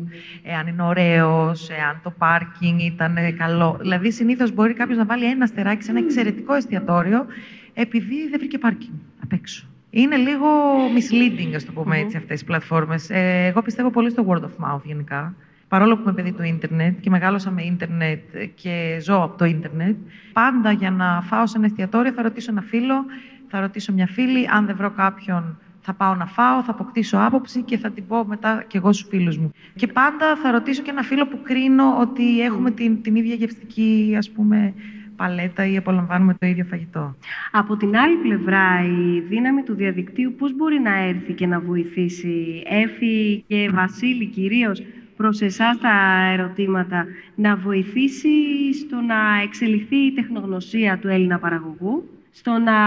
αν είναι ωραίος, αν το πάρκινγκ ήταν ε, καλό. Δηλαδή, συνήθως μπορεί κάποιος να βάλει ένα αστεράκι σε ένα εξαιρετικό εστιατόριο επειδή δεν βρήκε πάρκινγκ απ' έξω. Είναι λίγο misleading, ας το πούμε έτσι, αυτές οι πλατφόρμες. Ε, εγώ πιστεύω πολύ στο word of mouth γενικά. Παρόλο που είμαι παιδί του ίντερνετ και μεγάλωσα με ίντερνετ και ζω από το ίντερνετ, πάντα για να φάω σε ένα εστιατόριο θα ρωτήσω ένα φίλο, θα ρωτήσω μια φίλη. Αν δεν βρω κάποιον, θα πάω να φάω, θα αποκτήσω άποψη και θα την πω μετά κι εγώ στους φίλους μου. Και πάντα θα ρωτήσω και ένα φίλο που κρίνω ότι έχουμε την, την ίδια γευστική, ας πούμε, παλέτα ή απολαμβάνουμε το ίδιο φαγητό. Από την άλλη πλευρά, η δύναμη του διαδικτύου πώς μπορεί να έρθει και να βοηθήσει Έφη και Βασίλη κυρίως προς εσάς τα ερωτήματα, να βοηθήσει στο να εξελιχθεί η τεχνογνωσία του Έλληνα παραγωγού, στο να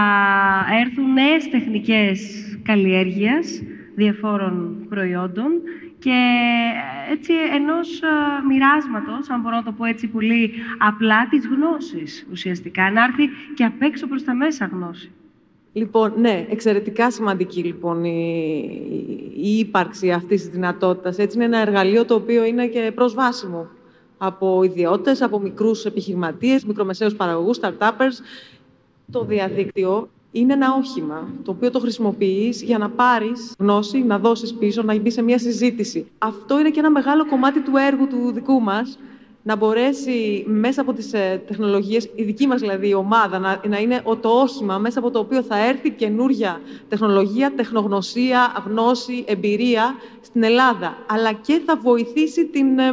έρθουν νέες τεχνικές καλλιέργειας διαφόρων προϊόντων και έτσι ενός α, μοιράσματος, αν μπορώ να το πω έτσι πολύ απλά, της γνώσης ουσιαστικά. Να έρθει και απ' έξω προς τα μέσα γνώση. Λοιπόν, ναι, εξαιρετικά σημαντική λοιπόν η, η ύπαρξη αυτής της δυνατότητας. Έτσι είναι ένα εργαλείο το οποίο είναι και προσβάσιμο από ιδιώτες, από μικρούς επιχειρηματίες, μικρομεσαίους παραγωγούς, startuppers. Το διαδίκτυο είναι ένα όχημα το οποίο το χρησιμοποιείς για να πάρεις γνώση, να δώσεις πίσω, να μπει σε μια συζήτηση. Αυτό είναι και ένα μεγάλο κομμάτι του έργου του δικού μας, να μπορέσει μέσα από τις ε, τεχνολογίες, η δική μας δηλαδή η ομάδα, να, να είναι ο, το όχημα μέσα από το οποίο θα έρθει καινούρια τεχνολογία, τεχνογνωσία, γνώση, εμπειρία στην Ελλάδα. Αλλά και θα βοηθήσει την, ε,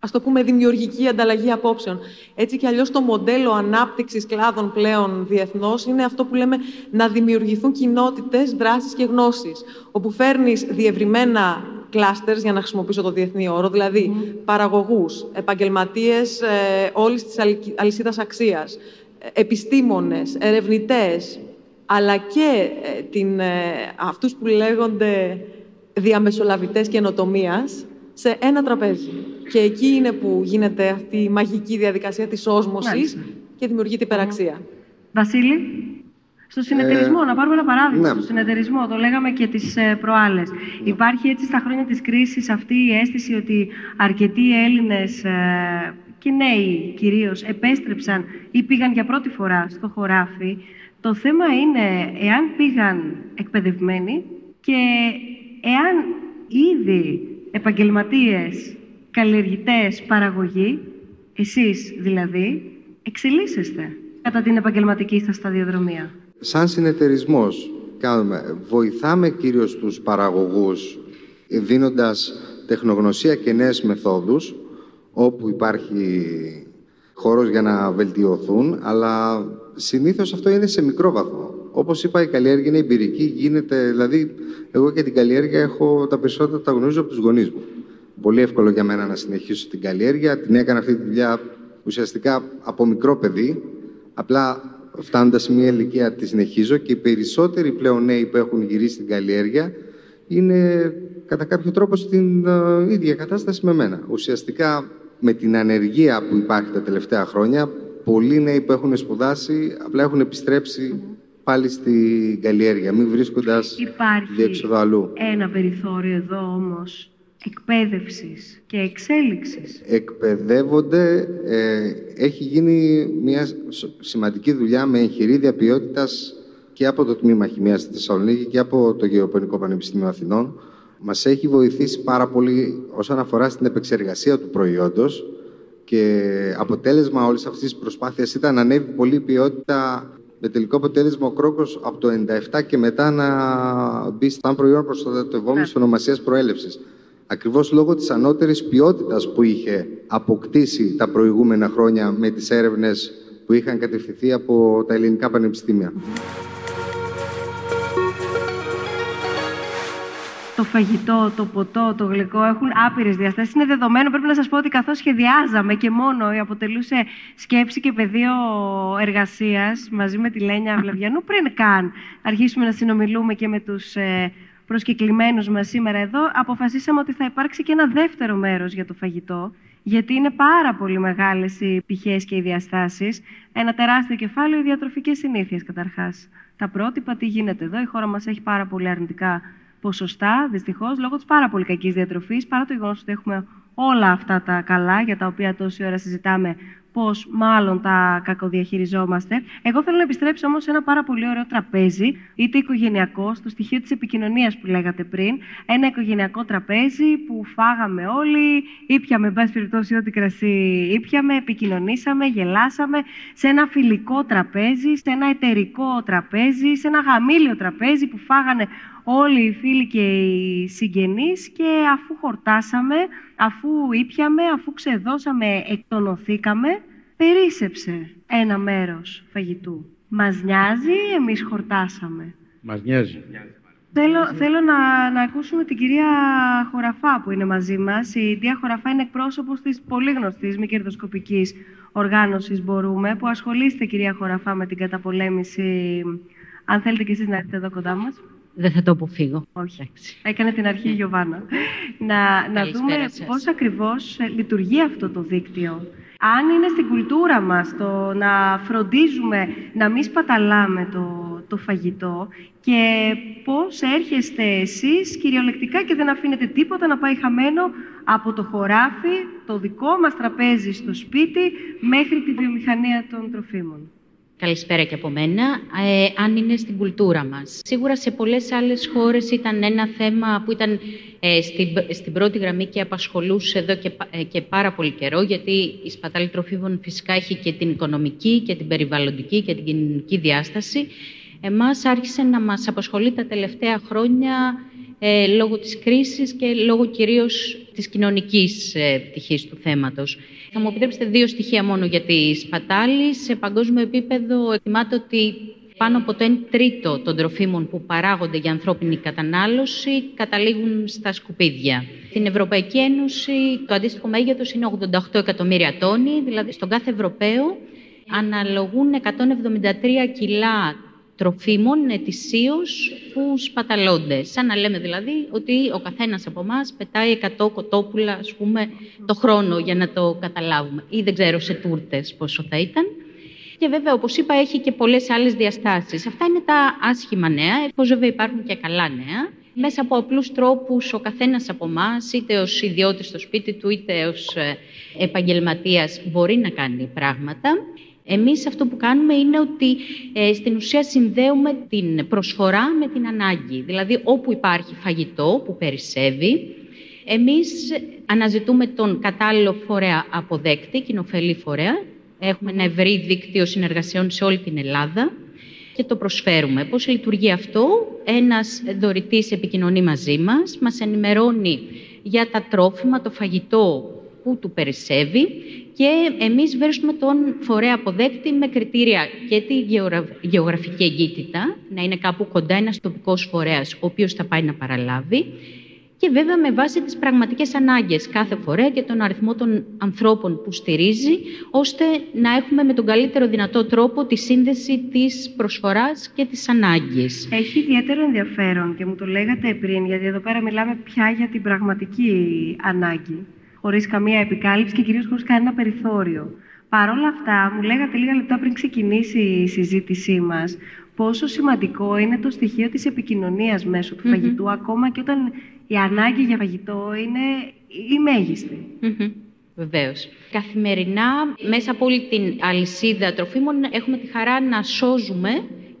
ας το πούμε, δημιουργική ανταλλαγή απόψεων. Έτσι κι αλλιώς το μοντέλο ανάπτυξης κλάδων πλέον διεθνώς είναι αυτό που λέμε να δημιουργηθούν κοινότητες, δράσεις και γνώσεις, όπου φέρνεις διευρυμένα clusters, για να χρησιμοποιήσω το διεθνή όρο, δηλαδή παραγωγούς, επαγγελματίες ε, όλης της αλ- αλυσίδας αξίας, ε, επιστήμονες, ερευνητές, αλλά και ε, την, ε, αυτούς που λέγονται διαμεσολαβητές καινοτομίας σε ένα τραπέζι. Και εκεί είναι που γίνεται αυτή η μαγική διαδικασία της όσμωσης Μάλιστα. και δημιουργείται υπεραξία. Βασίλη, στο συνεταιρισμό, να πάρουμε ένα παράδειγμα. ναι. Στο συνεταιρισμό, το λέγαμε και τις ε, προάλλες. Υπάρχει έτσι στα χρόνια της κρίσης αυτή η αίσθηση ότι αρκετοί Έλληνες ε, και νέοι κυρίως επέστρεψαν ή πήγαν για πρώτη φορά στο χωράφι. Το θέμα είναι εάν πήγαν εκπαιδευμένοι και εάν ήδη επαγγελματίες, καλλιεργητές, παραγωγοί, εσείς δηλαδή, εξελίσσεστε κατά την επαγγελματική σας σταδιοδρομία. Σαν συνεταιρισμός κάνουμε, βοηθάμε κυρίως τους παραγωγούς ε, δίνοντας τεχνογνωσία και νέες μεθόδους όπου υπάρχει χώρος για να βελτιωθούν, αλλά συνήθως αυτό είναι σε μικρό βαθμό. Όπως είπα, η καλλιέργεια είναι εμπειρική, γίνεται, δηλαδή, εγώ και την καλλιέργεια έχω τα περισσότερα τα γνωρίζω από τους γονείς μου. Πολύ εύκολο για μένα να συνεχίσω την καλλιέργεια. Την έκανα αυτή τη δουλειά ουσιαστικά από μικρό παιδί. Απλά φτάνοντας σε μια ηλικία τη συνεχίζω και οι περισσότεροι πλέον νέοι που έχουν γυρίσει στην καλλιέργεια είναι κατά κάποιο τρόπο στην ε, ίδια κατάσταση με μένα. Ουσιαστικά με την ανεργία που υπάρχει τα τελευταία χρόνια πολλοί νέοι που έχουν σπουδάσει απλά έχουν επιστρέψει πάλι στην καλλιέργεια, μην βρίσκοντας διέξοδο αλλού. ένα περιθώριο εδώ όμως εκπαίδευσης και εξέλιξης. Εκπαιδεύονται, ε, έχει γίνει μια σημαντική δουλειά με εγχειρίδια ποιότητας και από το Τμήμα Χημίας στη Θεσσαλονίκη και από το Γεωπονικό Πανεπιστήμιο Αθηνών. Μας έχει βοηθήσει πάρα πολύ όσον αφορά στην επεξεργασία του προϊόντος και αποτέλεσμα όλης αυτής της προσπάθειας ήταν να ανέβει πολύ η ποιότητα με τελικό αποτέλεσμα ο κρόκος από το 97 και μετά να μπει σαν προϊόν προστατευόμενης ναι. ονομασίας προέλευσης. Ακριβώς λόγω της ανώτερης ποιότητας που είχε αποκτήσει τα προηγούμενα χρόνια με τις έρευνες που είχαν κατευθυνθεί από τα ελληνικά πανεπιστήμια. το φαγητό, το ποτό, το γλυκό έχουν άπειρες διαστάσεις. Είναι δεδομένο, πρέπει να σας πω ότι καθώς σχεδιάζαμε και μόνο αποτελούσε σκέψη και πεδίο εργασίας μαζί με τη Λένια Βλαβιανού, πριν καν αρχίσουμε να συνομιλούμε και με τους ε, προσκεκλημένους μας σήμερα εδώ, αποφασίσαμε ότι θα υπάρξει και ένα δεύτερο μέρος για το φαγητό. Γιατί είναι πάρα πολύ μεγάλες οι πτυχέ και οι διαστάσεις. Ένα τεράστιο κεφάλαιο, οι διατροφικές συνήθειες καταρχάς. Τα πρότυπα, τι γίνεται εδώ. Η χώρα μας έχει πάρα πολύ αρνητικά ποσοστά, δυστυχώς, λόγω της πάρα πολύ κακής διατροφής, παρά το γεγονός ότι έχουμε όλα αυτά τα καλά για τα οποία τόση ώρα συζητάμε πώς μάλλον τα κακοδιαχειριζόμαστε. Εγώ θέλω να επιστρέψω όμως σε ένα πάρα πολύ ωραίο τραπέζι, είτε οικογενειακό, στο στοιχείο της επικοινωνίας που λέγατε πριν. Ένα οικογενειακό τραπέζι που φάγαμε όλοι, ήπιαμε, εν πάση περιπτώσει, ό,τι κρασί ήπιαμε, επικοινωνήσαμε, γελάσαμε σε ένα φιλικό τραπέζι, σε ένα εταιρικό τραπέζι, σε ένα γαμήλιο τραπέζι που φάγανε όλοι οι φίλοι και οι συγγενείς και αφού χορτάσαμε, αφού ήπιαμε, αφού ξεδώσαμε, εκτονωθήκαμε, περίσεψε ένα μέρος φαγητού. Μας νοιάζει, εμείς χορτάσαμε. Μας νοιάζει. Θέλω, θέλω να, να ακούσουμε την κυρία Χωραφά που είναι μαζί μας. Η κυρία Χωραφά είναι εκπρόσωπος της πολύ γνωστής μη κερδοσκοπικής οργάνωσης Μπορούμε, που ασχολείστε κυρία Χωραφά με την καταπολέμηση. Αν θέλετε και εσείς να έρθετε εδώ κοντά μας. Δεν θα το αποφύγω. Όχι. Έκανε την αρχή η Γιωβάνα. να, να δούμε πώς ακριβώς ε, λειτουργεί αυτό το δίκτυο. Αν είναι στην κουλτούρα μας το να φροντίζουμε να μην σπαταλάμε το, το φαγητό και πώς έρχεστε εσείς κυριολεκτικά και δεν αφήνετε τίποτα να πάει χαμένο από το χωράφι, το δικό μας τραπέζι στο σπίτι, μέχρι τη βιομηχανία των τροφίμων. Καλησπέρα και από μένα. Ε, αν είναι στην κουλτούρα μας. Σίγουρα σε πολλές άλλες χώρες ήταν ένα θέμα που ήταν ε, στην, στην πρώτη γραμμή και απασχολούσε εδώ και, ε, και πάρα πολύ καιρό, γιατί η σπατάλη τροφίμων φυσικά έχει και την οικονομική και την περιβαλλοντική και την κοινωνική διάσταση. Εμάς άρχισε να μας απασχολεί τα τελευταία χρόνια ε, λόγω της κρίσης και λόγω κυρίως της κοινωνικής ε, πτυχής του θέματος. Θα μου επιτρέψετε δύο στοιχεία μόνο για τη σπατάλη. Σε παγκόσμιο επίπεδο εκτιμάται ότι πάνω από το 1 τρίτο των τροφίμων που παράγονται για ανθρώπινη κατανάλωση καταλήγουν στα σκουπίδια. Στην Ευρωπαϊκή Ένωση το αντίστοιχο μέγεθος είναι 88 εκατομμύρια τόνοι, δηλαδή στον κάθε Ευρωπαίο αναλογούν 173 κιλά τροφίμων ετησίως που σπαταλώνται. Σαν να λέμε δηλαδή ότι ο καθένας από εμάς πετάει 100 κοτόπουλα ας πούμε, το χρόνο για να το καταλάβουμε. Ή δεν ξέρω σε τούρτες πόσο θα ήταν. Και βέβαια, όπως είπα, έχει και πολλές άλλες διαστάσεις. Αυτά είναι τα άσχημα νέα, εφόσον βέβαια υπάρχουν και καλά νέα. Μέσα από απλούς τρόπους ο καθένας από εμάς, είτε ως ιδιώτης στο σπίτι του, είτε ως ε, επαγγελματίας, μπορεί να κάνει πράγματα. Εμείς αυτό που κάνουμε είναι ότι ε, στην ουσία συνδέουμε την προσφορά με την ανάγκη. Δηλαδή όπου υπάρχει φαγητό που περισσεύει, εμείς αναζητούμε τον κατάλληλο φορέα αποδέκτη, κοινοφελή φορέα. Έχουμε ένα ευρύ δίκτυο συνεργασιών σε όλη την Ελλάδα και το προσφέρουμε. Πώς λειτουργεί αυτό; Ένας δωρητής επικοινωνεί μαζί μας, μας ενημερώνει για τα τρόφιμα, το φαγητό που του περισσεύει και εμείς βρίσκουμε τον φορέα αποδέκτη με κριτήρια και τη γεωγραφική εγκύτητα, να είναι κάπου κοντά ένας τοπικός φορέας ο οποίος θα πάει να παραλάβει και βέβαια με βάση τις πραγματικές ανάγκες κάθε φορέα και τον αριθμό των ανθρώπων που στηρίζει, ώστε να έχουμε με τον καλύτερο δυνατό τρόπο τη σύνδεση της προσφοράς και της ανάγκης. Έχει ιδιαίτερο ενδιαφέρον και μου το λέγατε πριν, γιατί εδώ πέρα μιλάμε πια για την πραγματική ανάγκη χωρίς καμία επικάλυψη και κυρίως χωρίς κανένα περιθώριο. Παρ' όλα αυτά, μου λέγατε λίγα λεπτά πριν ξεκινήσει η συζήτησή μας, πόσο σημαντικό είναι το στοιχείο της επικοινωνίας μέσω του φαγητού, ακόμα και όταν η ανάγκη για φαγητό είναι η μεγιστη Βεβαίως. Καθημερινά, μέσα από όλη την αλυσίδα τροφίμων, έχουμε τη χαρά να σώζουμε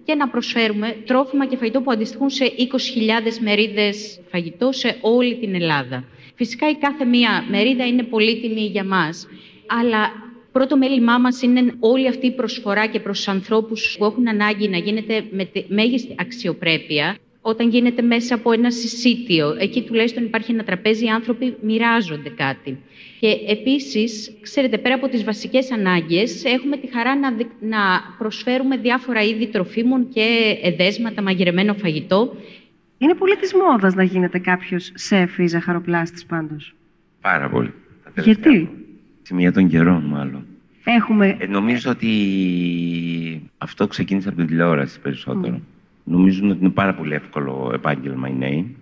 και να προσφέρουμε τρόφιμα και φαγητό που αντιστοιχούν σε 20.000 μερίδες φαγητό σε όλη την Ελλάδα. Φυσικά η κάθε μία μερίδα είναι πολύτιμη για μας, αλλά πρώτο μέλημά μας είναι όλη αυτή η προσφορά και προς τους ανθρώπους που έχουν ανάγκη να γίνεται με τη μέγιστη αξιοπρέπεια όταν γίνεται μέσα από ένα συσίτιο. Εκεί τουλάχιστον υπάρχει ένα τραπέζι, οι άνθρωποι μοιράζονται κάτι. Και επίσης, ξέρετε, πέρα από τις βασικές ανάγκες, έχουμε τη χαρά να, να προσφέρουμε διάφορα είδη τροφίμων και εδέσματα, μαγειρεμένο φαγητό. Είναι πολύ της μόδας να γίνεται κάποιος σεφ ή ζαχαροπλάστης πάντως. Πάρα πολύ. Γιατί; Σημεία των καιρών, μάλλον. Έχουμε... Ε, νομίζω ότι αυτό ξεκίνησε από την τηλεόραση περισσότερο. Νομίζουν ότι είναι πάρα πολύ εύκολο επάγγελμα οι νέοι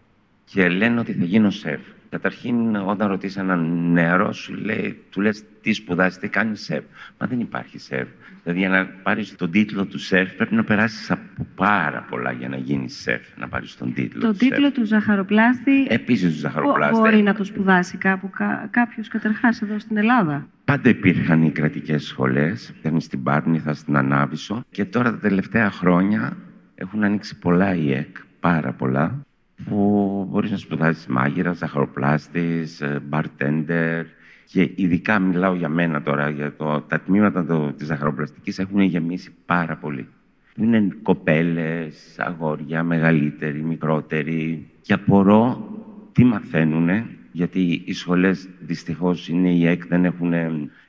και λένε ότι θα γίνω σεφ. Καταρχήν, όταν ρωτήσει έναν νεαρό, σου λέει, του λες τι σπουδάζει, τι κάνει σεφ. Μα δεν υπάρχει σεφ. Δηλαδή, για να πάρεις τον τίτλο του σεφ, πρέπει να περάσεις από πάρα πολλά για να γίνεις σεφ. Να πάρεις τον τίτλο τον του τίτλο σεφ. του ζαχαροπλάστη. Επίσης, του ζαχαροπλάστη. Μπορεί να το σπουδάσει κάπου κα, κάποιος καταρχάς εδώ στην Ελλάδα. Πάντα υπήρχαν οι κρατικές σχολές. Ήταν στην Πάρνηθα, στην Ανάβησο. Και τώρα τα τελευταία χρόνια έχουν ανοίξει πολλά ΙΕΚ, πάρα πολλά, που μπορείς να σπουδάσεις μάγειρα, ζαχαροπλάστης, ε, bartender και ειδικά μιλάω για μένα τώρα, για το, τα τμήματα το, της ζαχαροπλαστικής έχουν γεμίσει πάρα πολύ. Είναι κοπέλες, αγόρια, μεγαλύτεροι, μικρότεροι και απορώ τι μαθαίνουνε, γιατί οι σχολές δυστυχώς είναι η ΕΚ, δεν έχουν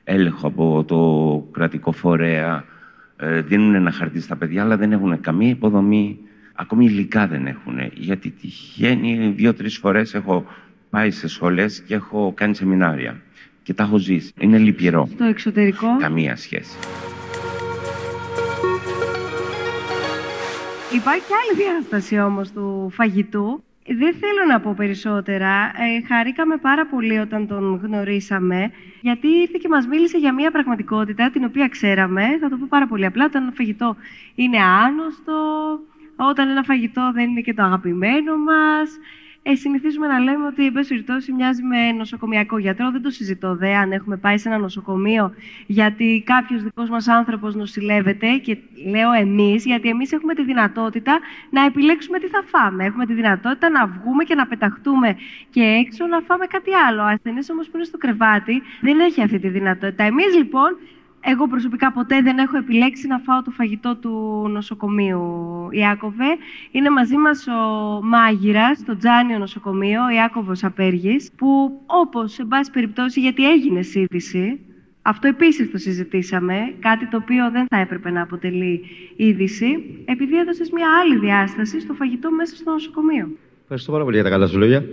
έλεγχο από το κρατικό φορέα, ε, δίνουν ένα χαρτί στα παιδιά, αλλά δεν έχουν καμία υποδομή. Ακόμη υλικά δεν έχουν. Γιατί τυχαίνει δύο-τρεις φορές έχω πάει σε σχολές και έχω κάνει σεμινάρια. Και τα έχω ζήσει. Είναι λυπηρό. Στο εξωτερικό; Καμία σχέση. Υπάρχει και άλλη διάσταση όμως του φαγητού. Δεν θέλω να πω περισσότερα. Ε, χαρήκαμε πάρα πολύ όταν τον γνωρίσαμε, γιατί ήρθε και μας μίλησε για μια πραγματικότητα την οποία ξέραμε. Θα το πω πάρα πολύ απλά. Όταν ένα φαγητό είναι άνοστο, όταν ένα φαγητό δεν είναι και το αγαπημένο μας, ε, συνηθίζουμε να λέμε ότι, εν πάση περιπτώσει, μοιάζει με νοσοκομιακό γιατρό. Δεν το συζητώ δε αν έχουμε πάει σε ένα νοσοκομείο γιατί κάποιος δικός μας άνθρωπος νοσηλεύεται. Και λέω εμείς, γιατί εμείς έχουμε τη δυνατότητα να επιλέξουμε τι θα φάμε. Έχουμε τη δυνατότητα να βγούμε και να πεταχτούμε και έξω να φάμε κάτι άλλο. Ο ασθενής όμως που είναι στο κρεβάτι δεν έχει αυτή τη δυνατότητα. Εμείς λοιπόν εγώ προσωπικά ποτέ δεν έχω επιλέξει να φάω το φαγητό του νοσοκομείου, Ιάκωβε. Είναι μαζί μας ο μάγειρας στο Τζάνιο νοσοκομείο, ο Ιάκωβος Απέργης, που όπως, σε πάση περιπτώσει, γιατί έγινε είδηση, αυτό επίσης το συζητήσαμε, κάτι το οποίο δεν θα έπρεπε να αποτελεί είδηση, επειδή έδωσες μια άλλη διάσταση στο φαγητό μέσα στο νοσοκομείο. Ευχαριστώ πάρα πολύ για τα καλά σου λόγια.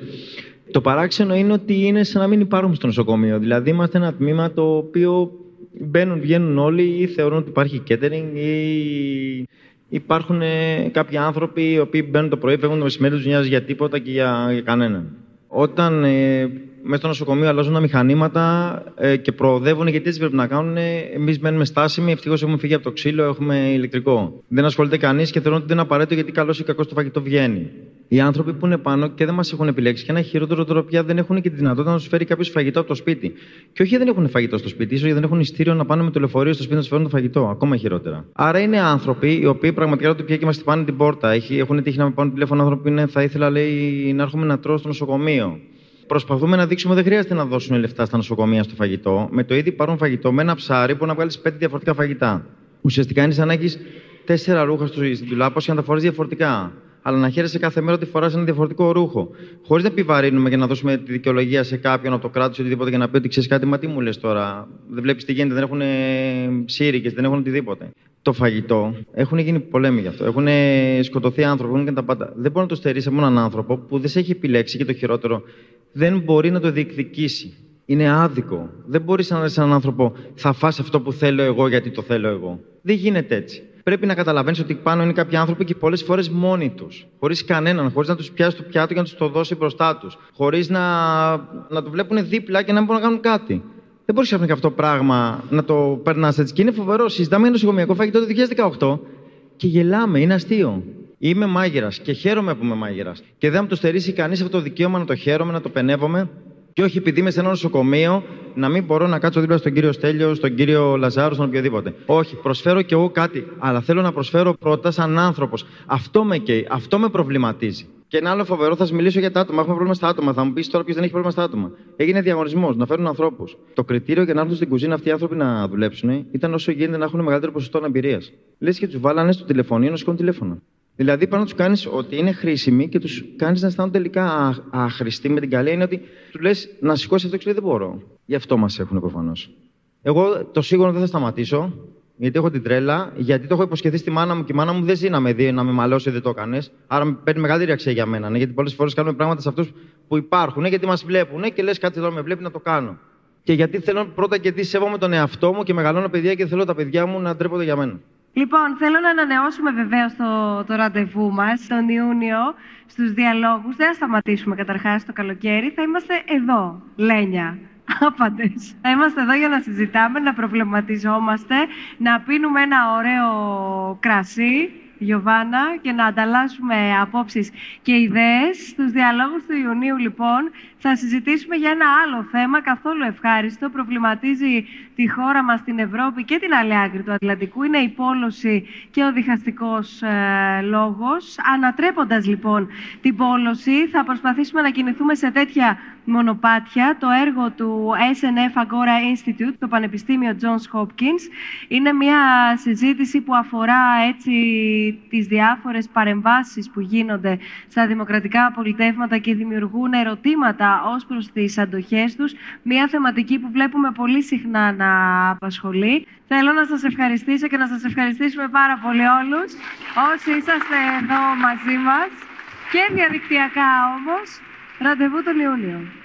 Το παράξενο είναι ότι είναι σαν να μην υπάρχουμε στο νοσοκομείο. Δηλαδή, είμαστε ένα τμήμα το οποίο μπαίνουν, βγαίνουν όλοι ή θεωρούν ότι υπάρχει catering ή υπάρχουν ε, κάποιοι άνθρωποι οι οποίοι μπαίνουν το πρωί, φεύγουν το μεσημέρι, τους νοιάζει για τίποτα και για, για κανέναν. Όταν ε, μέσα στο νοσοκομείο αλλάζουν τα μηχανήματα ε, και προοδεύουν, γιατί έτσι πρέπει να κάνουν, εμείς μένουμε στάσιμοι. Ευτυχώς έχουμε φύγει από το ξύλο, έχουμε ηλεκτρικό. Δεν ασχολείται κανείς και θεωρούν ότι δεν είναι απαραίτητο γιατί καλός ή κακός το φαγητό βγαίνει. Οι άνθρωποι που είναι πάνω και δεν μας έχουν επιλέξει και ένα χειρότερο τώρα πια δεν έχουν και τη δυνατότητα να τους φέρει κάποιος φαγητό από το σπίτι. Και όχι δεν έχουν φαγητό στο σπίτι, ίσως γιατί δεν έχουν ειστήριο να πάνε με το λεωφορείο στο σπίτι να τους φέρουν το φαγητό. Ακόμα χειρότερα. Άρα είναι άνθρωποι οι οποίοι πραγματικά το πια και μας πάνε την πόρτα. Έχουν τύχει να με πάρουν τηλέφωνο άνθρωποι είναι, θα ήθελα λέει, να έρχομαι να τρώω στο νοσοκομείο. Προσπαθούμε να δείξουμε ότι δεν χρειάζεται να δώσουν λεφτά στα νοσοκομεία στο φαγητό. Με το ήδη πάρουν φαγητό, με ένα ψάρι που να βγάλεις πέντε διαφορετικά φαγητά. Ουσιαστικά είναι σαν να έχεις τέσσερα ρούχα στην τουλάπα και να τα φορεί διαφορετικά. Αλλά να χαίρεσαι κάθε μέρα ότι φοράς ένα διαφορετικό ρούχο. Χωρίς να επιβαρύνουμε και να δώσουμε τη δικαιολογία σε κάποιον από το κράτος ή οτιδήποτε για να πει ότι ξέρεις κάτι, μα τι μου λες τώρα; Δεν βλέπεις τι γίνεται, δεν έχουν σύρικε, δεν έχουν οτιδήποτε. Το φαγητό, έχουν γίνει πολέμοι γι' αυτό. Έχουν σκοτωθεί άνθρωποι, έχουν και τα πάντα. Δεν μπορεί να το στερήσει από έναν άνθρωπο που δεν σε έχει επιλέξει και το χειρότερο, δεν μπορεί να το διεκδικήσει. Είναι άδικο. Δεν μπορείς να λες έναν άνθρωπο, θα φας αυτό που θέλω εγώ γιατί το θέλω εγώ. Δεν γίνεται έτσι. Πρέπει να καταλαβαίνεις ότι πάνω είναι κάποιοι άνθρωποι και πολλές φορές μόνοι τους. Χωρίς κανέναν, χωρίς να τους πιάσει το πιάτο και να τους το δώσει μπροστά τους. Χωρίς να, να το βλέπουν δίπλα και να μην μπορούν να κάνουν κάτι. Δεν μπορείς ξαφνικά αυτό το πράγμα να το περνάς έτσι. Και είναι φοβερό. Συζητάμε για νοσοκομιακό φαγητό το 2018 και γελάμε. Είναι αστείο. Είμαι μάγειρας και χαίρομαι που είμαι μάγειρας. Και δεν μου το στερήσει κανείς αυτό το δικαίωμα να το χαίρομαι, να το πενεύομαι. Και όχι επειδή είμαι σε ένα νοσοκομείο να μην μπορώ να κάτσω δίπλα στον κύριο Στέλιο, στον κύριο Λαζάρο, στον οποιοδήποτε. Όχι, προσφέρω κι εγώ κάτι. Αλλά θέλω να προσφέρω πρώτα σαν άνθρωπος. Αυτό με καίει, αυτό με προβληματίζει. Και ένα άλλο φοβερό, θα σα μιλήσω για τα άτομα. Έχουμε πρόβλημα στα άτομα. Θα μου πεις τώρα ποιος δεν έχει πρόβλημα στα άτομα. Έγινε διαγωνισμός να φέρουν ανθρώπους. Το κριτήριο για να έρθουν στην κουζίνα αυτοί οι άνθρωποι να δουλέψουν ήταν όσο γίνεται να έχουν μεγαλύτερο ποσοστό αναπηρίας. Λες και τους βάλανε στο τηλεφωνείο να σηκώνουν τηλέφωνο. Δηλαδή, πάνω να τους κάνεις ότι είναι χρήσιμοι και τους κάνεις να αισθάνονται τελικά άχρηστοι με την καλή είναι ότι του λες να σηκώσει αυτό και λέει δεν μπορώ. Γι' αυτό μας έχουν προφανώς. Εγώ το σίγουρο δεν θα σταματήσω, γιατί έχω την τρέλα, γιατί το έχω υποσχεθεί στη μάνα μου και η μάνα μου δεν ζει να με δει, να με μαλώσει, δεν το έκανες. Άρα παίρνει μεγάλη αξία για μένα. Ναι, γιατί πολλές φορές κάνουμε πράγματα σε αυτούς που υπάρχουν, ναι, γιατί μας βλέπουν ναι, και λες κάτι εδώ με βλέπει να το κάνω. Και γιατί θέλω πρώτα και τι σέβομαι τον εαυτό μου και μεγαλώνω παιδιά και θέλω τα παιδιά μου να ντρέπονται για μένα. Λοιπόν, θέλω να ανανεώσουμε βεβαίως το, το ραντεβού μας τον Ιούνιο στους διαλόγους. Δεν θα σταματήσουμε καταρχάς το καλοκαίρι. Θα είμαστε εδώ, Λένια. Άπαντε. Θα είμαστε εδώ για να συζητάμε, να προβληματιζόμαστε, να πίνουμε ένα ωραίο κρασί Γιωβάνα και να ανταλλάσσουμε απόψεις και ιδέες. Στους διαλόγους του Ιουνίου, λοιπόν, θα συζητήσουμε για ένα άλλο θέμα καθόλου ευχάριστο. Προβληματίζει τη χώρα μας, την Ευρώπη και την άλλη άκρη του Ατλαντικού. Είναι η πόλωση και ο διχαστικός ε, λόγος. Ανατρέποντας, λοιπόν, την πόλωση, θα προσπαθήσουμε να κινηθούμε σε τέτοια μονοπάτια. Το έργο του SNF Agora Institute, το Πανεπιστήμιο Johns Hopkins, είναι μια συζήτηση που αφορά έτσι τις διάφορες παρεμβάσεις που γίνονται στα δημοκρατικά πολιτεύματα και δημιουργούν ερωτήματα ως προς τις αντοχές τους. Μια θεματική που βλέπουμε πολύ συχνά να απασχολεί. Θέλω να σας ευχαριστήσω και να σας ευχαριστήσουμε πάρα πολύ όλους όσοι είσαστε εδώ μαζί μας και διαδικτυακά όμως. Ραντεβού τον Ιούνιο.